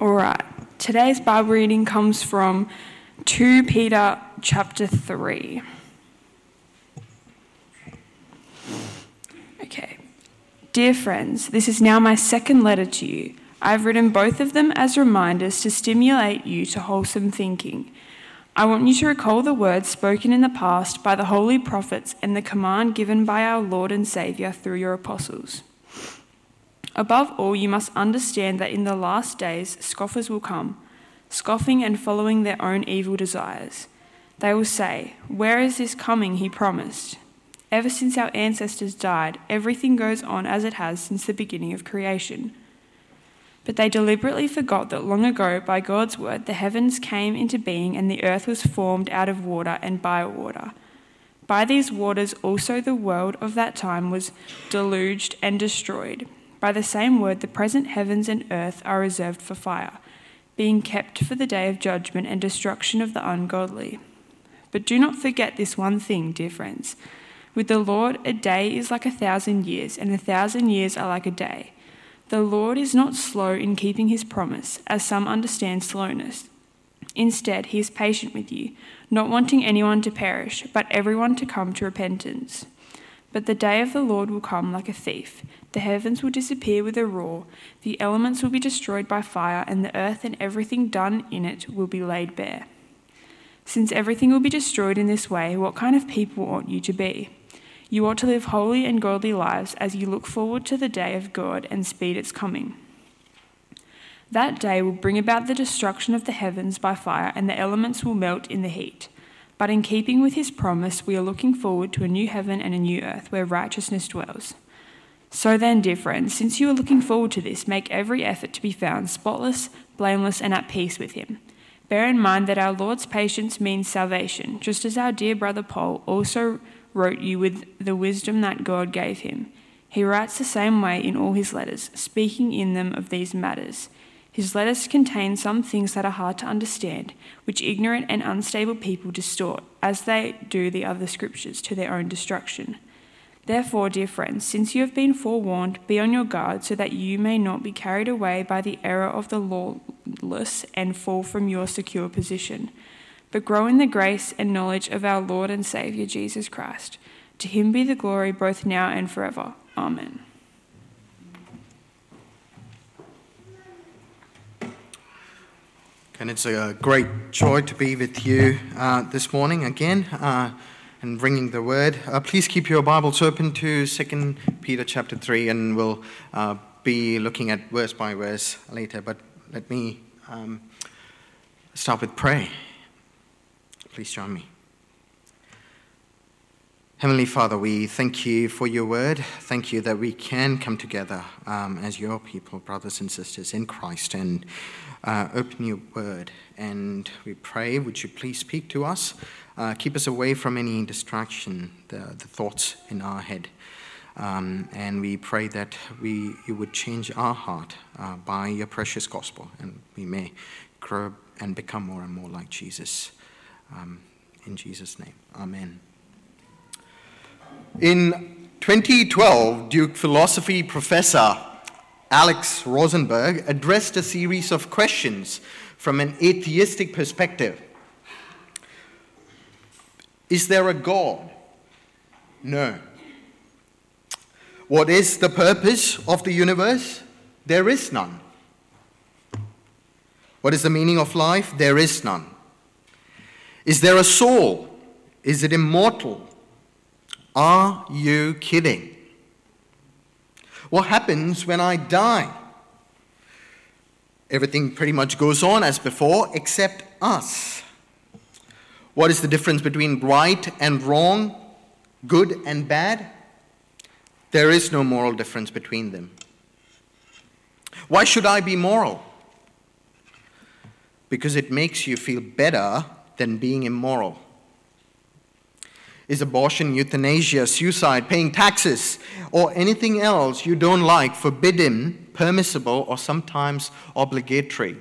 All right. Today's Bible reading comes from 2 Peter chapter 3. Okay. Dear friends, this is now my second letter to you. I have written both of them as reminders to stimulate you to wholesome thinking. I want you to recall the words spoken in the past by the holy prophets and the command given by our Lord and Saviour through your apostles. Above all, you must understand that in the last days scoffers will come, scoffing and following their own evil desires. They will say, Where is this coming he promised? Ever since our ancestors died, everything goes on as it has since the beginning of creation. But they deliberately forgot that long ago, by God's word, the heavens came into being and the earth was formed out of water and by water. By these waters also the world of that time was deluged and destroyed. By the same word, the present heavens and earth are reserved for fire, being kept for the day of judgment and destruction of the ungodly. But do not forget this one thing, dear friends. With the Lord, a day is like a thousand years, and a thousand years are like a day. The Lord is not slow in keeping his promise, as some understand slowness. Instead, he is patient with you, not wanting anyone to perish, but everyone to come to repentance. But the day of the Lord will come like a thief. The heavens will disappear with a roar, the elements will be destroyed by fire, and the earth and everything done in it will be laid bare. Since everything will be destroyed in this way, what kind of people ought you to be? You ought to live holy and godly lives as you look forward to the day of God and speed its coming. That day will bring about the destruction of the heavens by fire, and the elements will melt in the heat. But in keeping with his promise, we are looking forward to a new heaven and a new earth where righteousness dwells. So then, dear friends, since you are looking forward to this, make every effort to be found spotless, blameless, and at peace with him. Bear in mind that our Lord's patience means salvation, just as our dear brother Paul also wrote you with the wisdom that God gave him. He writes the same way in all his letters, speaking in them of these matters. His letters contain some things that are hard to understand, which ignorant and unstable people distort, as they do the other scriptures, to their own destruction. Therefore, dear friends, since you have been forewarned, be on your guard so that you may not be carried away by the error of the lawless and fall from your secure position. But grow in the grace and knowledge of our Lord and Saviour Jesus Christ. To him be the glory both now and forever. Amen. And it's a great joy to be with you uh, this morning again uh, and bringing the word. Uh, please keep your Bibles open to 2 Peter chapter 3, and we'll uh, be looking at verse by verse later. But let me um, start with pray. Please join me. Heavenly Father, we thank you for your word. Thank you that we can come together um, as your people, brothers and sisters in Christ, and uh, open your word. And we pray, would you please speak to us? Uh, keep us away from any distraction, the, the thoughts in our head. Um, and we pray that we, you would change our heart uh, by your precious gospel, and we may grow and become more and more like Jesus. Um, in Jesus' name, amen. In 2012, Duke philosophy professor Alex Rosenberg addressed a series of questions from an atheistic perspective. Is there a God? No. What is the purpose of the universe? There is none. What is the meaning of life? There is none. Is there a soul? Is it immortal? Are you kidding? What happens when I die? Everything pretty much goes on as before, except us. What is the difference between right and wrong, good and bad? There is no moral difference between them. Why should I be moral? Because it makes you feel better than being immoral. Is abortion, euthanasia, suicide, paying taxes, or anything else you don't like forbidden, permissible, or sometimes obligatory?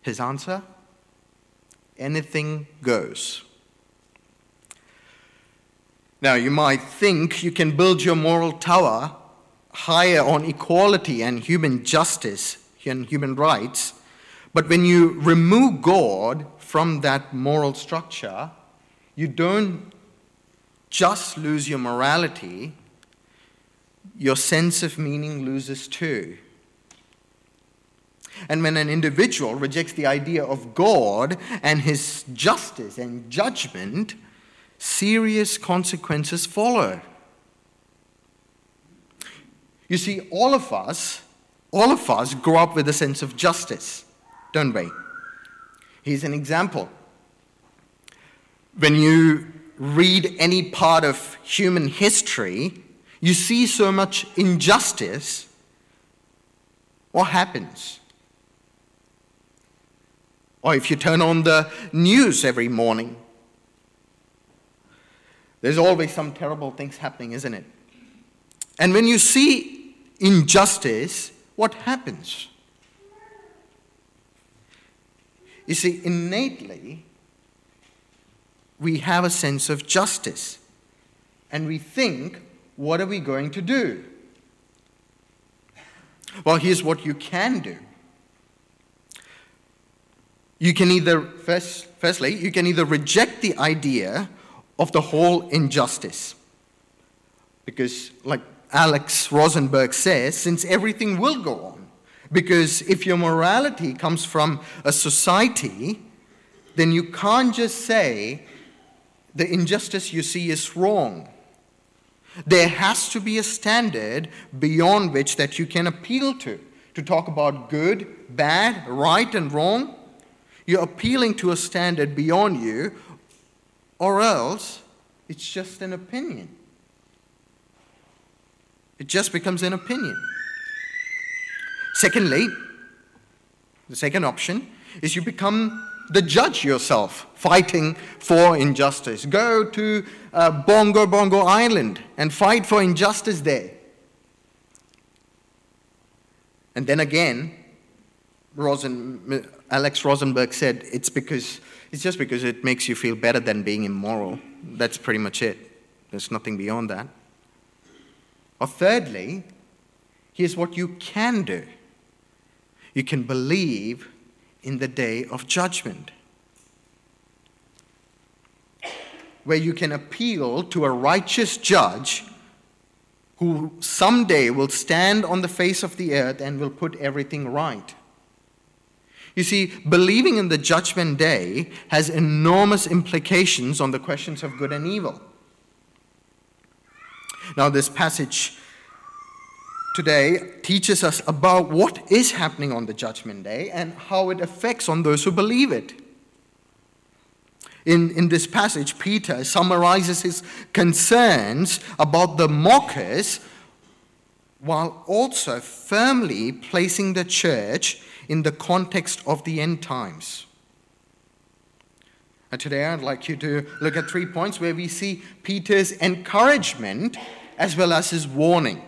His answer anything goes. Now, you might think you can build your moral tower higher on equality and human justice and human rights. But when you remove God from that moral structure, you don't just lose your morality, your sense of meaning loses too. And when an individual rejects the idea of God and his justice and judgment, serious consequences follow. You see, all of us, all of us grow up with a sense of justice, don't we? Here's an example. When you read any part of human history, you see so much injustice. What happens? Or if you turn on the news every morning, there's always some terrible things happening, isn't it? And when you see injustice, what happens? You see, innately, we have a sense of justice. And we think, what are we going to do? Well, here's what you can do. You can either, first, firstly, you can either reject the idea of the whole injustice. Because, like Alex Rosenberg says, since everything will go on, because if your morality comes from a society, then you can't just say the injustice you see is wrong. There has to be a standard beyond which that you can appeal to. To talk about good, bad, right, and wrong, you're appealing to a standard beyond you, or else it's just an opinion. It just becomes an opinion. Secondly, the second option is you become the judge yourself, fighting for injustice. Go to uh, Bongo Bongo Island and fight for injustice there. And then again, Rosen, Alex Rosenberg said it's because it's just because it makes you feel better than being immoral. That's pretty much it. There's nothing beyond that. Or thirdly, here's what you can do. You can believe in the day of judgment, where you can appeal to a righteous judge who someday will stand on the face of the earth and will put everything right. You see, believing in the judgment day has enormous implications on the questions of good and evil. Now, this passage today teaches us about what is happening on the judgment day and how it affects on those who believe it. In, in this passage, Peter summarizes his concerns about the mockers while also firmly placing the church in the context of the end times. And today I'd like you to look at three points where we see Peter's encouragement as well as his warning.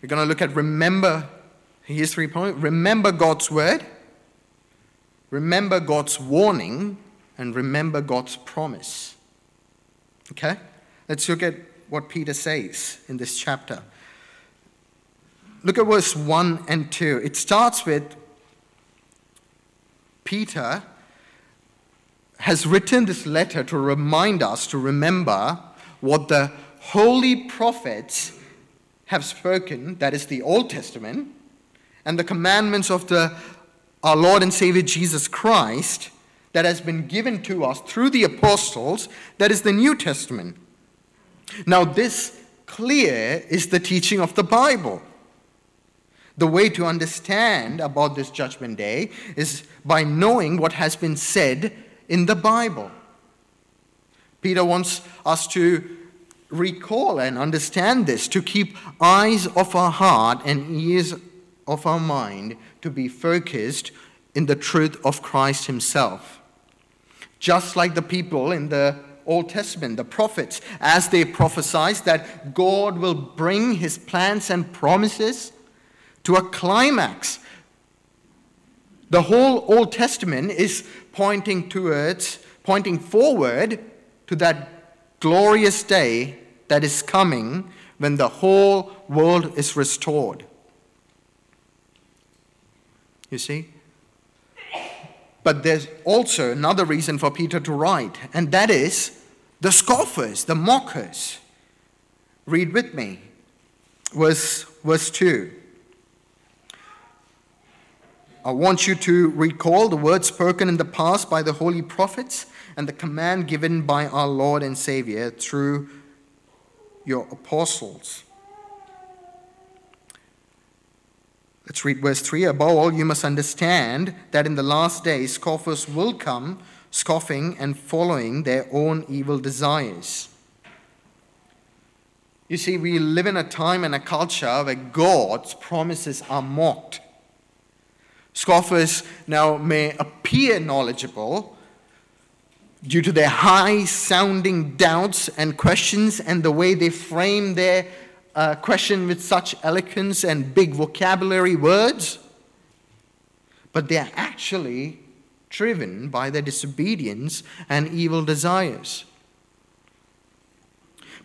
We're going to look at remember, here's three points remember God's word, remember God's warning, and remember God's promise. Okay? Let's look at what Peter says in this chapter. Look at verse 1 and 2. It starts with Peter has written this letter to remind us to remember what the holy prophets have spoken, that is the Old Testament, and the commandments of the, our Lord and Savior Jesus Christ that has been given to us through the apostles, that is the New Testament. Now, this clear is the teaching of the Bible. The way to understand about this judgment day is by knowing what has been said in the Bible. Peter wants us to recall and understand this, to keep eyes of our heart and ears of our mind to be focused in the truth of Christ Himself. Just like the people in the Old Testament, the prophets, as they prophesied that God will bring His plans and promises to a climax. The whole Old Testament is pointing towards, pointing forward to that glorious day that is coming when the whole world is restored. You see? But there's also another reason for Peter to write, and that is the scoffers, the mockers. Read with me. Verse, verse 2. I want you to recall the words spoken in the past by the holy prophets and the command given by our Lord and Savior through your apostles. Let's read verse 3. Above all, you must understand that in the last days scoffers will come, scoffing and following their own evil desires. You see, we live in a time and a culture where God's promises are mocked. Scoffers now may appear knowledgeable due to their high sounding doubts and questions and the way they frame their uh, question with such eloquence and big vocabulary words, but they are actually driven by their disobedience and evil desires.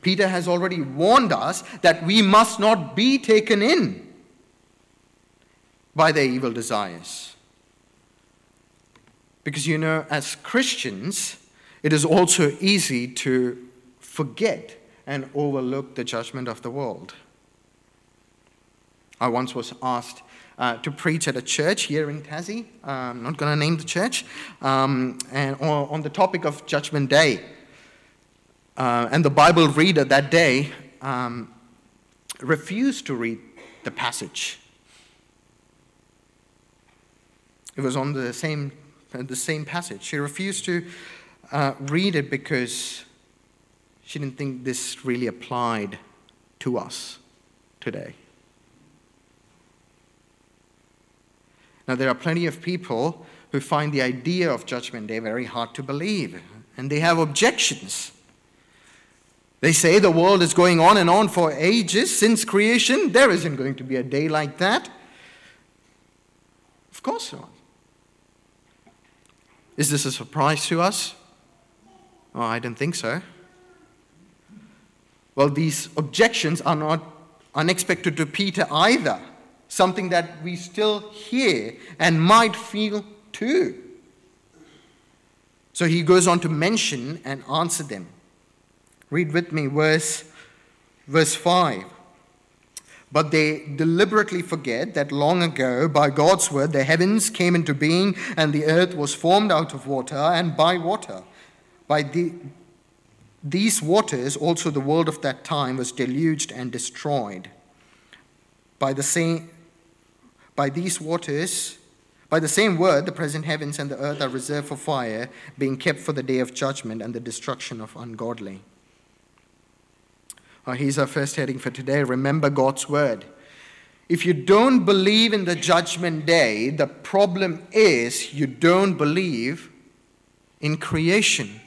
Peter has already warned us that we must not be taken in by their evil desires. Because you know, as Christians, it is also easy to forget and overlook the judgment of the world. I once was asked uh, to preach at a church here in Tassie. I'm not going to name the church, um, and on the topic of Judgment Day. Uh, and the Bible reader that day um, refused to read the passage. It was on the same, the same passage. She refused to uh, read it because she didn't think this really applied to us today. Now, there are plenty of people who find the idea of Judgment Day very hard to believe, and they have objections. They say the world is going on and on for ages since creation. There isn't going to be a day like that. Of course not. Is this a surprise to us? Oh, I don't think so. Well, these objections are not unexpected to Peter either, something that we still hear and might feel too. So he goes on to mention and answer them. Read with me verse, verse 5. But they deliberately forget that long ago, by God's word, the heavens came into being and the earth was formed out of water and by water. By the, these waters, also the world of that time, was deluged and destroyed. By, the same, by these waters, by the same word, the present heavens and the earth are reserved for fire, being kept for the day of judgment and the destruction of ungodly. Uh, here's our first heading for today Remember God's word. If you don't believe in the judgment day, the problem is you don't believe in creation.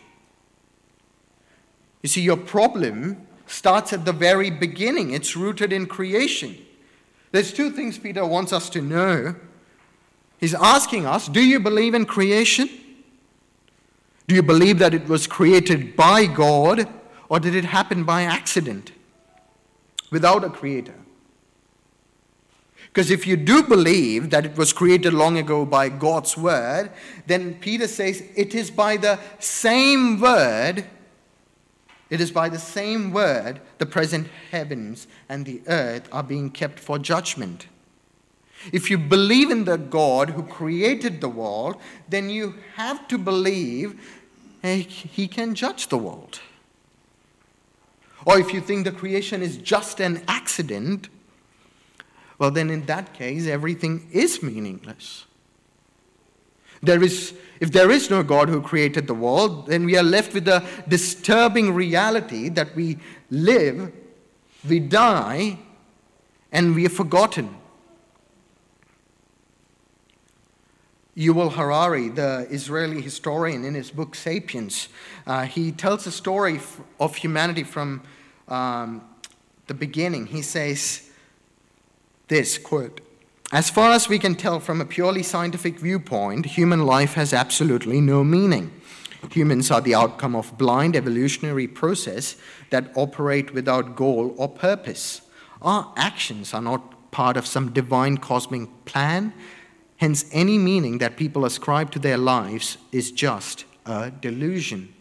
You see, your problem starts at the very beginning, it's rooted in creation. There's two things Peter wants us to know. He's asking us Do you believe in creation? Do you believe that it was created by God, or did it happen by accident without a creator? Because if you do believe that it was created long ago by God's word, then Peter says it is by the same word it is by the same word the present heavens and the earth are being kept for judgment. If you believe in the God who created the world, then you have to believe eh, he can judge the world. Or if you think the creation is just an accident, well, then in that case, everything is meaningless. There is, if there is no God who created the world, then we are left with the disturbing reality that we live, we die, and we are forgotten. Yuval Harari, the Israeli historian, in his book Sapiens, uh, he tells a story of humanity from um, the beginning. He says this quote as far as we can tell from a purely scientific viewpoint, human life has absolutely no meaning. Humans are the outcome of blind evolutionary process that operate without goal or purpose. Our actions are not part of some divine cosmic plan, Hence, any meaning that people ascribe to their lives is just a delusion.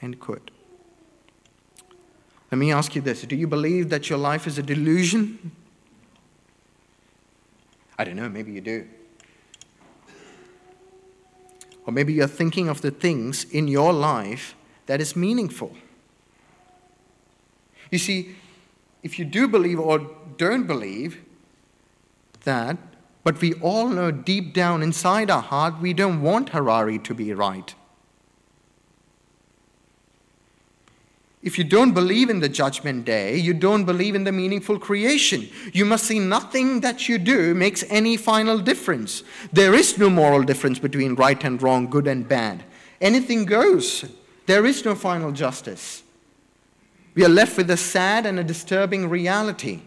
End quote. Let me ask you this Do you believe that your life is a delusion? I don't know, maybe you do. Or maybe you're thinking of the things in your life that is meaningful. You see, if you do believe or don't believe that, but we all know deep down inside our heart we don't want Harari to be right. If you don't believe in the judgment day, you don't believe in the meaningful creation. You must see nothing that you do makes any final difference. There is no moral difference between right and wrong, good and bad. Anything goes. There is no final justice. We are left with a sad and a disturbing reality.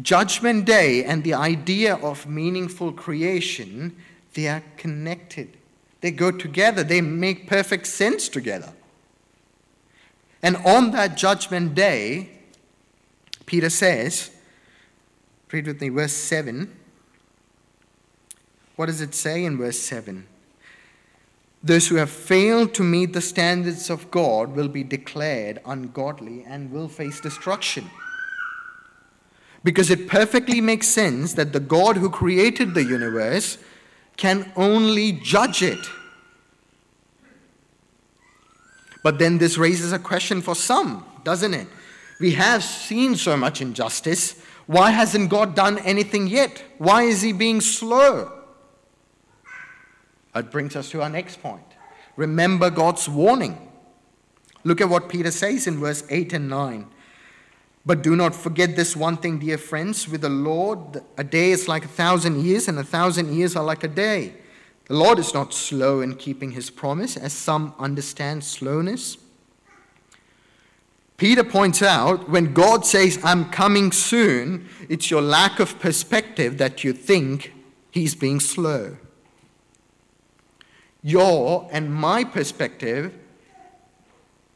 Judgment Day and the idea of meaningful creation, they are connected. They go together. They make perfect sense together. And on that judgment day, Peter says, read with me verse 7. What does it say in verse 7? Those who have failed to meet the standards of God will be declared ungodly and will face destruction. Because it perfectly makes sense that the God who created the universe can only judge it but then this raises a question for some, doesn't it? We have seen so much injustice. Why hasn't God done anything yet? Why is he being slow? That brings us to our next point. Remember God's warning. Look at what Peter says in verse 8 and 9. But do not forget this one thing, dear friends. With the Lord, a day is like a thousand years, and a thousand years are like a day. The Lord is not slow in keeping his promise, as some understand slowness. Peter points out when God says, I'm coming soon, it's your lack of perspective that you think he's being slow. Your and my perspective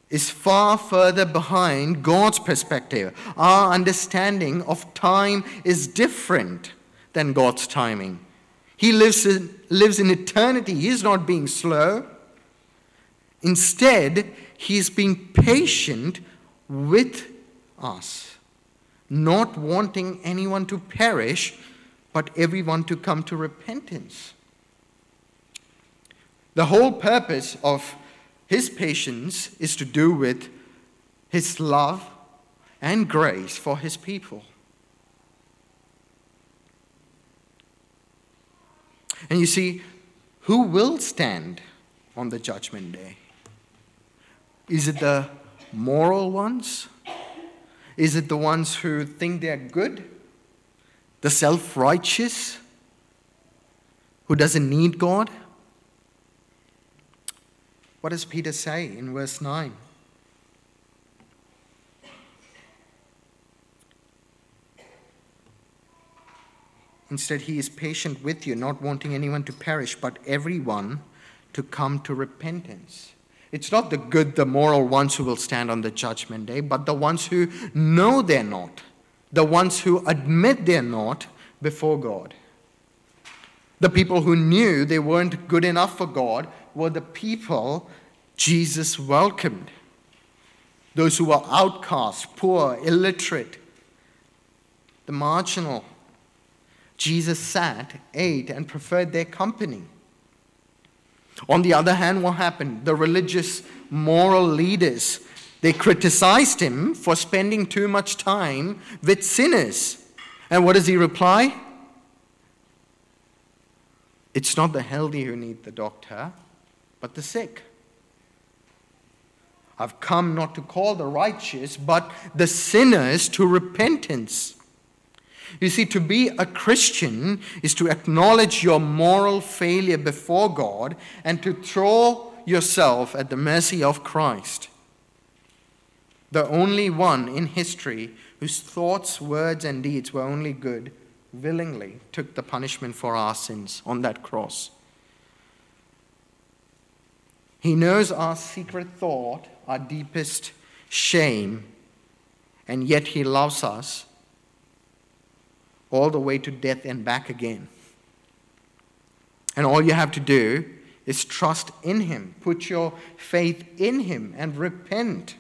is far further behind God's perspective. Our understanding of time is different than God's timing. He lives in, lives in eternity. He's not being slow. Instead, he's being patient with us, not wanting anyone to perish, but everyone to come to repentance. The whole purpose of his patience is to do with his love and grace for his people. And you see, who will stand on the judgment day? Is it the moral ones? Is it the ones who think they're good? The self righteous? Who doesn't need God? What does Peter say in verse 9? Instead, he is patient with you, not wanting anyone to perish, but everyone to come to repentance. It's not the good, the moral ones who will stand on the judgment day, but the ones who know they're not, the ones who admit they're not before God. The people who knew they weren't good enough for God were the people Jesus welcomed. Those who were outcast, poor, illiterate, the marginal, Jesus sat, ate, and preferred their company. On the other hand, what happened? The religious moral leaders, they criticized him for spending too much time with sinners. And what does he reply? It's not the healthy who need the doctor, but the sick. I've come not to call the righteous, but the sinners to repentance. You see, to be a Christian is to acknowledge your moral failure before God and to throw yourself at the mercy of Christ. The only one in history whose thoughts, words, and deeds were only good willingly took the punishment for our sins on that cross. He knows our secret thought, our deepest shame, and yet He loves us all the way to death and back again. And all you have to do is trust in Him, put your faith in Him, and repent.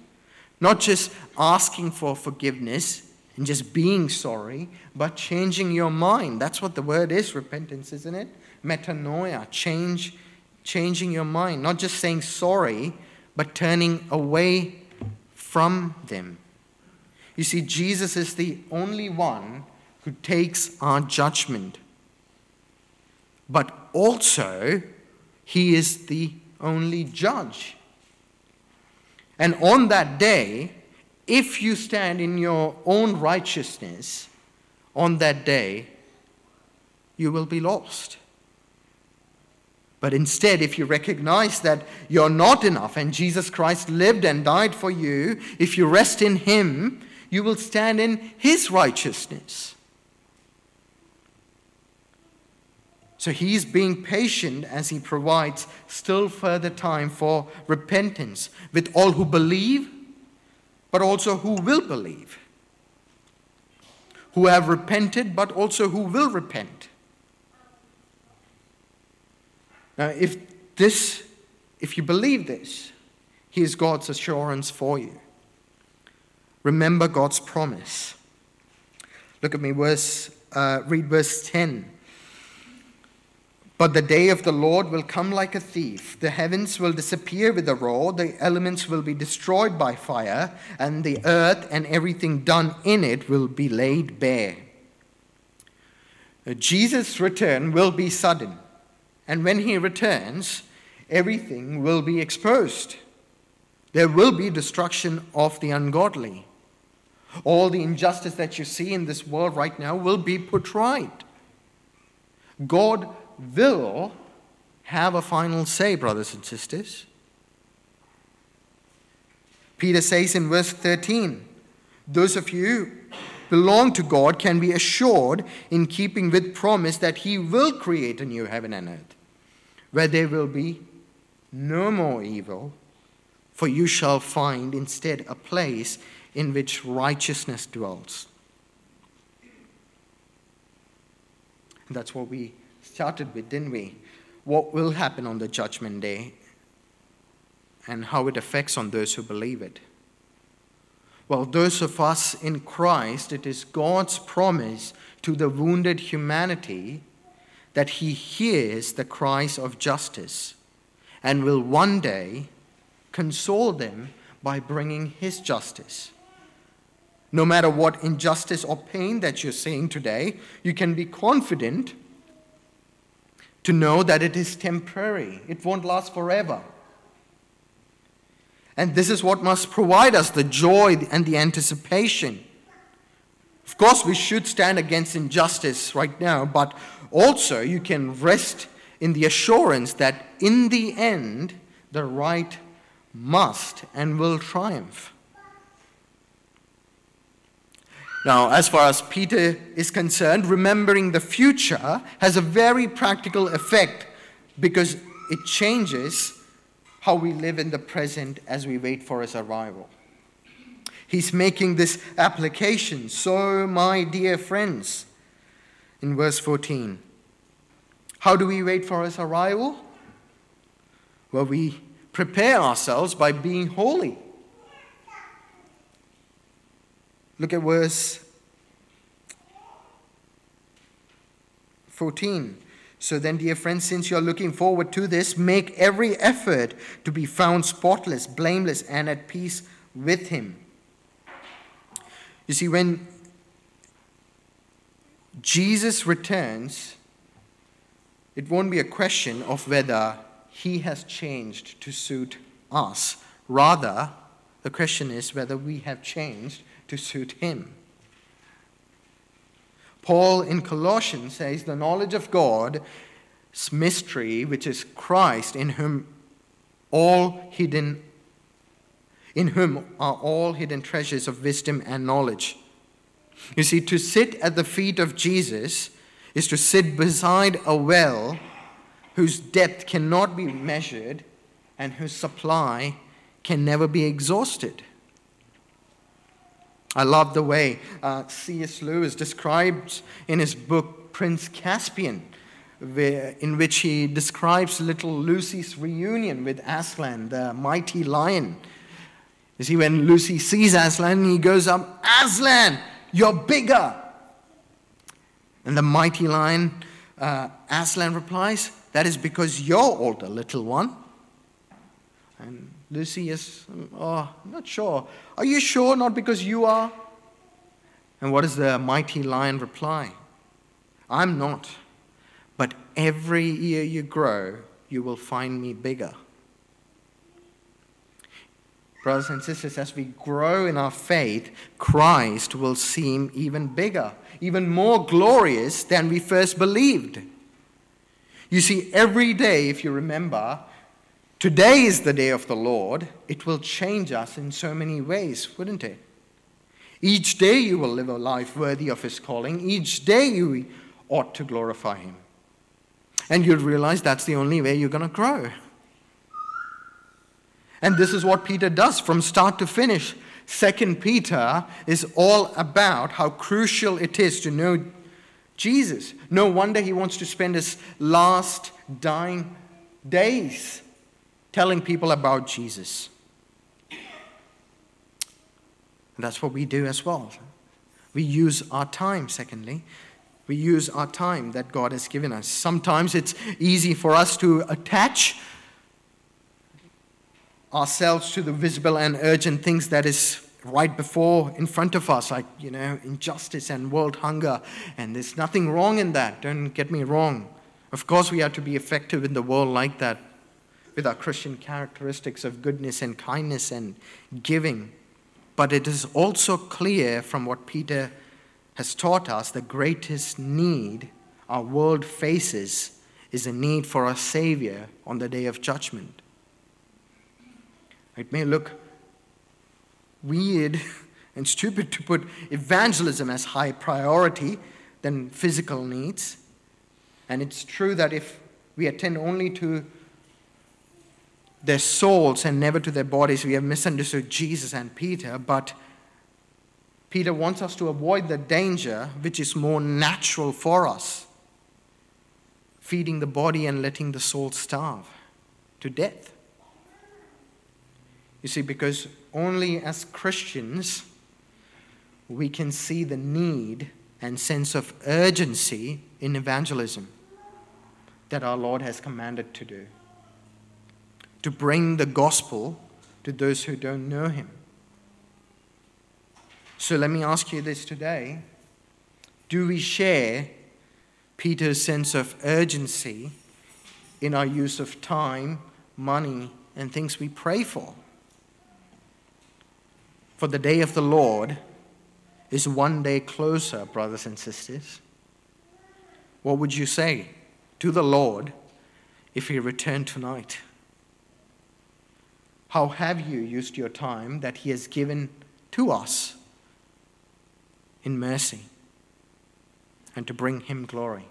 Not just asking for forgiveness and just being sorry, but changing your mind. That's what the word is repentance, isn't it? Metanoia, change, changing your mind. Not just saying sorry, but turning away from them. You see, Jesus is the only one who takes our judgment. But also, he is the only judge. And on that day, if you stand in your own righteousness, on that day, you will be lost. But instead, if you recognize that you're not enough and Jesus Christ lived and died for you, if you rest in Him, you will stand in His righteousness. So He's being patient as He provides still further time for repentance with all who believe, but also who will believe, who have repented, but also who will repent. Now, if this, if you believe this, here's God's assurance for you. Remember God's promise. Look at me, verse, uh, read verse 10. But the day of the Lord will come like a thief. The heavens will disappear with a roar, the elements will be destroyed by fire, and the earth and everything done in it will be laid bare. Uh, Jesus' return will be sudden. And when he returns, everything will be exposed. There will be destruction of the ungodly. All the injustice that you see in this world right now will be put right. God will have a final say, brothers and sisters. Peter says in verse 13, Those of you belong to God can be assured in keeping with promise that He will create a new heaven and earth, where there will be no more evil, for you shall find instead a place in which righteousness dwells. And that's what we started with, didn't we? What will happen on the judgment day and how it affects on those who believe it. Well, those of us in Christ, it is God's promise to the wounded humanity that He hears the cries of justice and will one day console them by bringing His justice. No matter what injustice or pain that you're seeing today, you can be confident to know that it is temporary, it won't last forever. And this is what must provide us the joy and the anticipation. Of course, we should stand against injustice right now, but also you can rest in the assurance that in the end, the right must and will triumph. Now, as far as Peter is concerned, remembering the future has a very practical effect because it changes how we live in the present as we wait for his arrival. He's making this application. So, my dear friends, in verse 14, how do we wait for his arrival? Well, we prepare ourselves by being holy. Look at verse 14. So then, dear friends, since you're looking forward to this, make every effort to be found spotless, blameless, and at peace with Him. You see, when Jesus returns, it won't be a question of whether He has changed to suit us. Rather, the question is whether we have changed to suit Him. Paul in Colossians says, The knowledge of God's mystery, which is Christ, in whom all hidden in whom are all hidden treasures of wisdom and knowledge. You see, to sit at the feet of Jesus is to sit beside a well whose depth cannot be measured and whose supply can never be exhausted. I love the way uh, C.S. Lewis describes in his book Prince Caspian, where, in which he describes little Lucy's reunion with Aslan, the mighty lion. You see, when Lucy sees Aslan, he goes up, Aslan, you're bigger. And the mighty lion, uh, Aslan replies, That is because you're older, little one. And Lucy is, oh, um, ah, not sure. Are you sure? Not because you are? And what does the mighty lion reply? I'm not. But every year you grow, you will find me bigger. Brothers and sisters, as we grow in our faith, Christ will seem even bigger, even more glorious than we first believed. You see, every day, if you remember, Today is the day of the Lord. It will change us in so many ways, wouldn't it? Each day you will live a life worthy of His calling. Each day you ought to glorify Him. And you'll realize that's the only way you're going to grow. And this is what Peter does from start to finish. Second Peter is all about how crucial it is to know Jesus. No wonder he wants to spend his last dying days telling people about Jesus. And that's what we do as well. We use our time, secondly. We use our time that God has given us. Sometimes it's easy for us to attach ourselves to the visible and urgent things that is right before in front of us like you know injustice and world hunger and there's nothing wrong in that don't get me wrong of course we have to be effective in the world like that with our Christian characteristics of goodness and kindness and giving. But it is also clear from what Peter has taught us the greatest need our world faces is a need for a Savior on the day of judgment. It may look weird and stupid to put evangelism as high priority than physical needs. And it's true that if we attend only to their souls and never to their bodies. We have misunderstood Jesus and Peter, but Peter wants us to avoid the danger which is more natural for us feeding the body and letting the soul starve to death. You see, because only as Christians we can see the need and sense of urgency in evangelism that our Lord has commanded to do to bring the gospel to those who don't know him. So let me ask you this today Do we share Peter's sense of urgency in our use of time, money, and things we pray for? For the day of the Lord is one day closer, brothers and sisters. What would you say to the Lord if he returned tonight? How have you used your time that He has given to us in mercy and to bring Him glory?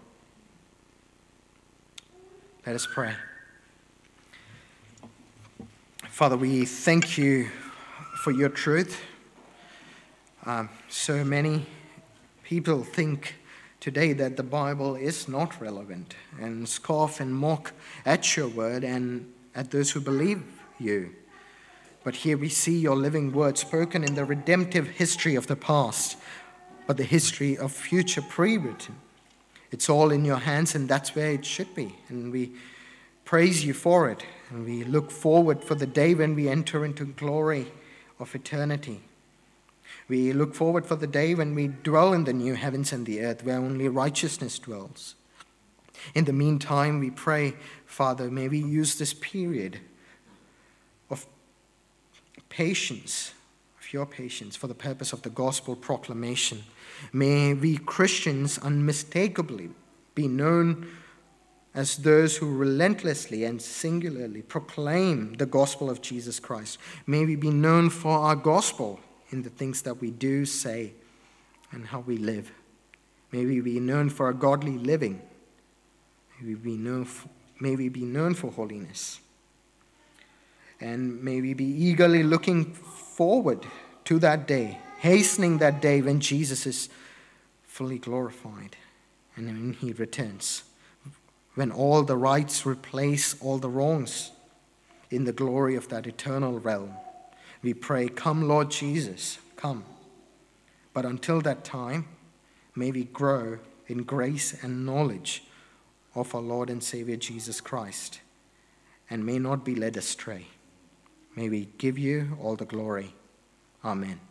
Let us pray. Father, we thank you for your truth. Um, so many people think today that the Bible is not relevant and scoff and mock at your word and at those who believe you. But here we see your living word spoken in the redemptive history of the past, but the history of future pre written. It's all in your hands, and that's where it should be. And we praise you for it. And we look forward for the day when we enter into glory of eternity. We look forward for the day when we dwell in the new heavens and the earth where only righteousness dwells. In the meantime, we pray, Father, may we use this period patience, of your patience, for the purpose of the gospel proclamation. May we Christians unmistakably be known as those who relentlessly and singularly proclaim the gospel of Jesus Christ. May we be known for our gospel in the things that we do, say, and how we live. May we be known for a godly living. May we be known for, may we be known for holiness and may we be eagerly looking forward to that day hastening that day when Jesus is fully glorified and when he returns, when all the rights replace all the wrongs in the glory of that eternal realm. We pray, Come, Lord Jesus, come. But until that time, may we grow in grace and knowledge of our Lord and Savior Jesus Christ, and may not be led astray. May we give you all the glory. Amen.